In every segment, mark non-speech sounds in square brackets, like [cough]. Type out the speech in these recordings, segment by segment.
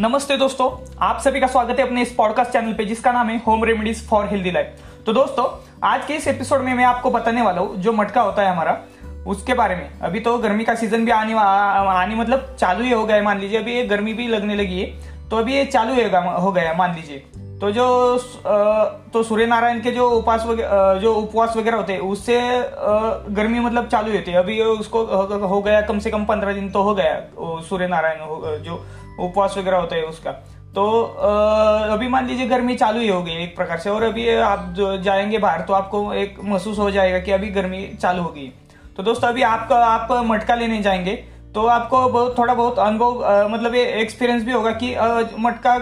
नमस्ते दोस्तों, आप सभी का स्वागत है अपने इस पॉडकास्ट चैनल पे, जिसका नाम है home remedies for healthy life तो दोस्तों, आज के इस एपिसोड में मैं आपको बताने वाला हूँ, जो मटका होता है हमारा, उसके बारे में। अभी तो गर्मी का सीज़न भी आने आने मतलब चालू ही हो गया है, मान लीजिए। अभी ये गर्मी भी लगने लगी है तो अभी ये चालू हो गया मान लीजिए। तो जो तो सूर्य नारायण के जो उपवास जो उपवास वगैरह होते हैं, उससे गर्मी मतलब चालू होती है। अभी उसको, हो गया कम से कम पंद्रह दिन तो हो गया सूर्य नारायण जो उपवास वगैरह होता है उसका। तो अभी मान लीजिए गर्मी चालू ही हो गई एक प्रकार से, और अभी आप जो जाएँगे बाहर तो आपको एक महसूस हो जाएगा कि अभी गर्मी चालू हो गई तो दोस्तों, अभी आपका, आप मटका लेने जाएँगे तो आपको बहुत, थोड़ा बहुत अनुभव मतलब ये एक्सपीरियंस भी होगा कि मटका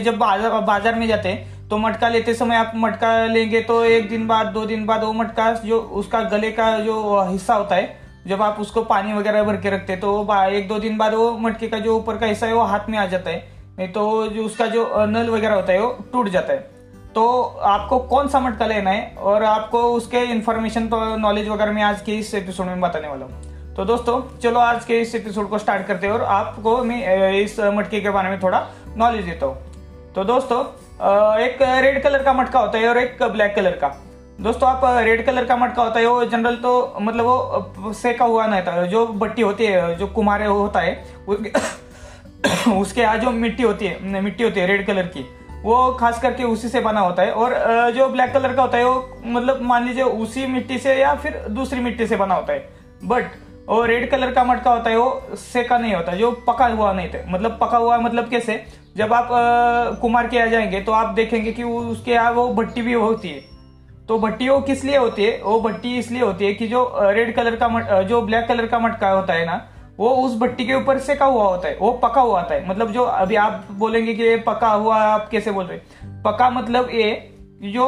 जब बाज़ार बाज़ार में जाते हैं तो मटका लेते समय आप मटका लेंगे तो एक दिन बाद, दो दिन बाद वो मटका जो उसका गले का जो हिस्सा होता है जब आप उसको पानी वगैरह भर के रखते तो एक दो दिन बाद वो मटके का जो ऊपर का हिस्सा है, वो हाथ में आ जाता है। नहीं तो जो उसका जो नल वगैरह होता है, वो टूट जाता है। तो आपको कौन सा मटका लेना है? और आपको उसके इन्फॉर्मेशन तो नॉलेज वगैरह में आज के इस एपिसोड में बताने वाला हूँ। तो दोस्तों, चलो आज के इस एपिसोड को स्टार्ट करते हैं और आपको मैं इस मटके के बारे में थोड़ा नॉलेज देता हूँ। तो दोस्तों एक रेड कलर का मटका होता है और एक ब्लैक कलर का। दोस्तों, आप रेड कलर का मटका होता है, वो जनरल तो मतलब वो सेका हुआ नहीं था। जो बट्टी होती है, जो कुमारे होता है [coughs] उसके यहाँ जो मिट्टी होती है मिट्टी होती है रेड कलर की, वो खास करके उसी से बना होता है। और जो ब्लैक कलर का होता है, वो मतलब मान लीजिए उसी मिट्टी से या फिर दूसरी मिट्टी से बना होता है। बट वो रेड कलर का मटका होता है, वो सेका नहीं होता, जो पका हुआ नहीं था। मतलब पका हुआ मतलब कैसे? जब आप कुमार के यहाँ जाएँगे तो आप देखेंगे कि उसके यहाँ वो भट्टी भी होती है। तो भट्टी वो किस लिए होती है? वो भट्टी इसलिए होती है कि जो रेड कलर का मट, जो ब्लैक कलर का मटका होता है ना वो उस भट्टी के ऊपर सेका हुआ होता है वो पका हुआ होता है। मतलब जो अभी आप बोलेंगे कि ये पका हुआ आप कैसे बोल रहे पका मतलब ये जो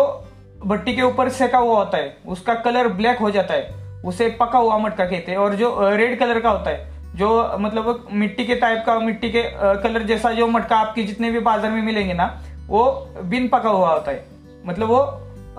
भट्टी के ऊपर सेका हुआ होता है उसका कलर ब्लैक हो जाता है उसे पका हुआ मटका कहते हैं। और जो रेड कलर का होता है जो मतलब मिट्टी के टाइप का मिट्टी के कलर जैसा जो मटका आपके जितने भी बाज़ार में मिलेंगे ना वो बिन पका हुआ होता है। मतलब वो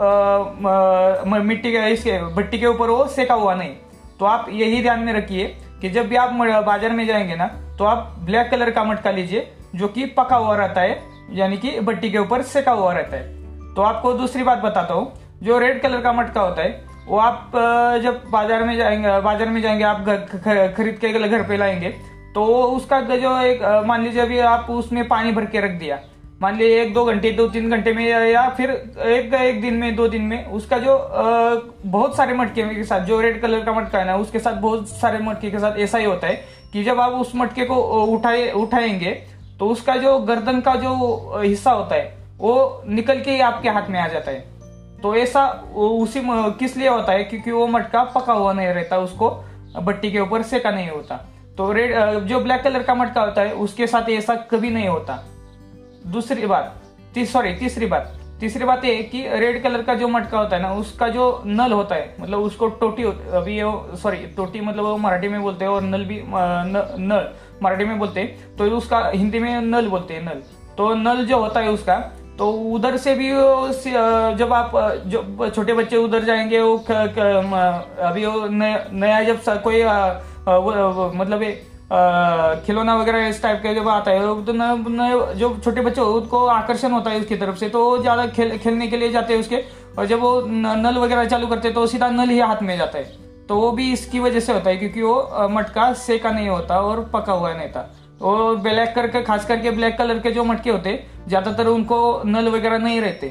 मिट्टी के, इसके, भट्टी के ऊपर वो सेका हुआ नहीं। तो आप यही ध्यान में रखिए कि जब भी आप बाज़ार में जाएँगे ना तो आप ब्लैक कलर का मटका लीजिए, जो कि पका हुआ रहता है, यानी कि भट्टी के ऊपर सेका हुआ रहता है। तो आपको दूसरी बात बताता हूँ, जो रेड कलर का मटका होता है, वो आप जब बाज़ार में जाएँगे, बाज़ार में जाएँगे, आप खरीद के घर पे लाएँगे तो उसका जो एक मान लीजिए अभी आप उसमें पानी भर के रख दिया मान लीजिए एक दो घंटे दो तीन घंटे में या फिर एक एक दिन में दो दिन में उसका जो आ, बहुत सारे मटके के साथ जो रेड कलर का मटका है ना उसके साथ बहुत सारे मटके के साथ ऐसा ही होता है कि जब आप उस मटके को उठाए उठाएँगे तो उसका जो गर्दन का जो हिस्सा होता है वो निकल के ही आपके हाथ में आ जाता है। तो ऐसा उसी किस लिए होता है? क्योंकि वो मटका पका हुआ नहीं रहता उसको भट्टी के ऊपर सेका नहीं होता। तो रेड जो ब्लैक कलर का मटका होता है उसके साथ ऐसा कभी नहीं होता। दूसरी बात तीस सॉरी तीसरी बात। तीसरी बात ये कि रेड कलर का जो मटका होता है ना उसका जो नल होता है मतलब उसको टोटी अभी सॉरी टोटी मतलब वो मराठी में बोलते हैं और नल भी न, नल मराठी में बोलते हैं तो उसका हिंदी में नल बोलते हैं नल। तो नल जो होता है उसका तो उधर से भी जब आप जो छोटे बच्चे उधर जाएँगे वो अभी वो नया जब कोई मतलब खिलौना वगैरह इस टाइप का जब आता है तो न, न, जो छोटे बच्चे उनको आकर्षण होता है उसकी तरफ़ से तो ज़्यादा खेल खेलने के लिए जाते हैं उसके और जब वो नल वगैरह चालू करते हैं तो सीधा नल ही हाथ में जाता है। तो वो भी इसकी वजह से होता है क्योंकि वो मटका सेका नहीं होता और पका हुआ नहीं था। तो ब्लैक करके खास करके ब्लैक कलर के जो मटके होते ज़्यादातर उनको नल वगैरह नहीं रहते।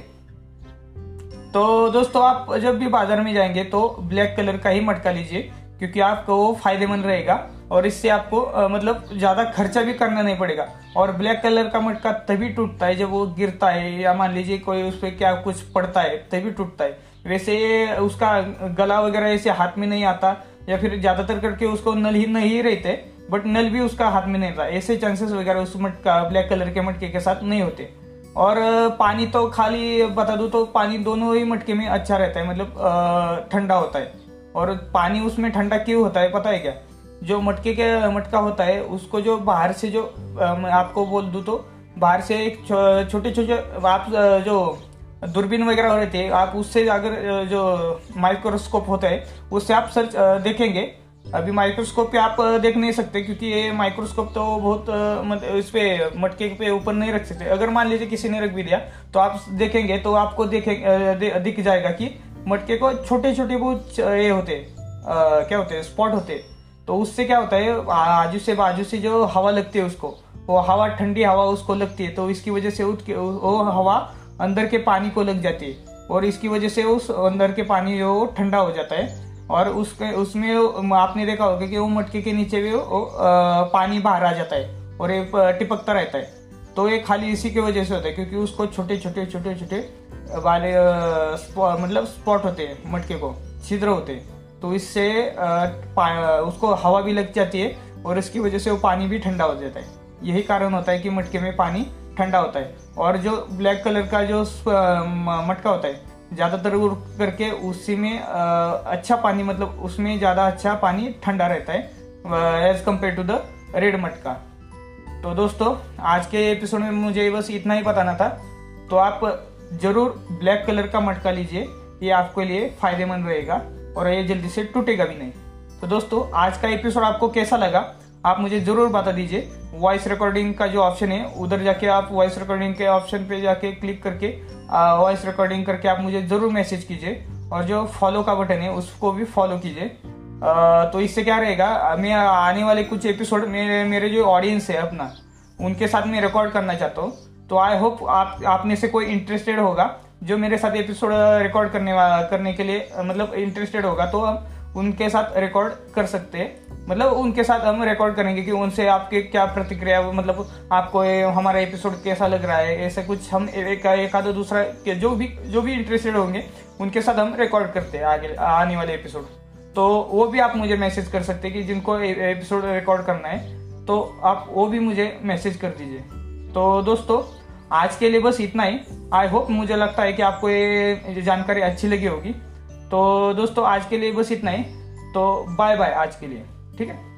तो दोस्तों आप जब भी बाज़ार में जाएँगे तो ब्लैक कलर का ही मटका लीजिए क्योंकि आपको वो फ़ायदेमंद रहेगा। और इससे आपको आ, मतलब ज़्यादा खर्चा भी करना नहीं पड़ेगा। और ब्लैक कलर का मटका तभी टूटता है जब वो गिरता है या मान लीजिए कोई उस पर क्या कुछ पड़ता है तभी टूटता है। वैसे उसका गला वगैरह ऐसे हाथ में नहीं आता या फिर ज़्यादातर करके उसको नल ही नहीं रहते बट नल भी उसका हाथ में नहीं था ऐसे चांसेस वगैरह उस मटका ब्लैक कलर के मटके के साथ नहीं होते। और पानी तो खाली बता दू तो पानी दोनों ही मटके में अच्छा रहता है मतलब ठंडा होता है। और पानी उसमें ठंडा क्यों होता है पता है क्या? जो मटके के मटका होता है उसको जो बाहर से जो मैं आपको बोल दू तो बाहर से एक छोटे छोटे आप जो दूरबीन वगैरह हो रहते हैं आप उससे अगर जो माइक्रोस्कोप होता है उससे आप सर्च देखेंगे। अभी माइक्रोस्कोप पे आप देख नहीं सकते क्योंकि ये माइक्रोस्कोप तो बहुत इस पे मटके पे ऊपर नहीं रख सकते। अगर मान लीजिए किसी ने रख भी दिया तो आप देखेंगे तो आपको देखेंगे दिख जाएगा कि मटके को छोटे छोटे बहुत ये होते आ, क्या होते स्पॉट होते तो उससे क्या होता है आजू से, बाजू से जो हवा लगती है उसको, वो हवा, ठंडी हवा उसको लगती है तो इसकी वजह से वो हवा अंदर के पानी को लग जाती है और इसकी वजह से उस अंदर के पानी जो ठंडा हो जाता है और उसके, उसमें आपने देखा होगा कि वो मटके के नीचे भी वो पानी बाहर आ जाता है और ये टिपकता रहता है। तो ये खाली इसी की वजह से होता है क्योंकि उसको छोटे छोटे छोटे छोटे वाले मतलब स्पॉट होते हैं, मटके को, छिद्र होते हैं। तो इससे उसको हवा भी लग जाती है और इसकी वजह से वो पानी भी ठंडा हो जाता है। यही कारण होता है कि मटके में पानी ठंडा होता है। और जो ब्लैक कलर का जो मटका होता है, ज़्यादातर करके उसी में अच्छा पानी मतलब उसमें ज़्यादा अच्छा पानी ठंडा रहता है as compare to the red मटका। तो दोस्तों, आज के एपिसोड में मुझे बस इतना ही बताना था। तो आप ज़रूर ब्लैक कलर का मटका लीजिए, ये आपके लिए फ़ायदेमंद रहेगा। और ये जल्दी से टूटेगा भी नहीं। तो दोस्तों, आज का एपिसोड आपको कैसा लगा, आप मुझे ज़रूर बता दीजिए। वॉइस रिकॉर्डिंग का जो ऑप्शन है, उधर जाके आप वॉइस रिकॉर्डिंग के ऑप्शन पे जाके क्लिक करके वॉइस रिकॉर्डिंग करके आप मुझे ज़रूर मैसेज कीजिए। और जो फॉलो का बटन है, उसको भी फॉलो कीजिए। तो इससे क्या रहेगा, मैं आने वाले कुछ एपिसोड मेरे मेरे जो ऑडियंस है अपना, उनके साथ मैं रिकॉर्ड करना चाहता हूँ। तो आई होप आप आप में से कोई इंटरेस्टेड होगा। जो मेरे साथ एपिसोड रिकॉर्ड करने वाला करने के लिए मतलब इंटरेस्टेड होगा तो हम उनके साथ रिकॉर्ड कर सकते हैं। मतलब उनके साथ हम रिकॉर्ड करेंगे कि उनसे आपके क्या प्रतिक्रिया मतलब आपको ये, हमारा एपिसोड कैसा लग रहा है, ऐसा कुछ हम एक एक आधा दूसरा जो भी जो भी इंटरेस्टेड होंगे, उनके साथ हम रिकॉर्ड करते हैं आगे, आने वाले एपिसोड तो वो भी आप मुझे मैसेज कर सकते हैं कि जिनको एपिसोड रिकॉर्ड करना है तो आप वो भी मुझे मैसेज कर दीजिए। तो दोस्तों आज के लिए बस इतना ही। आई होप मुझे लगता है कि आपको ये जानकारी अच्छी लगी होगी। तो दोस्तों, आज के लिए बस इतना ही। तो बाय बाय आज के लिए। ठीक है?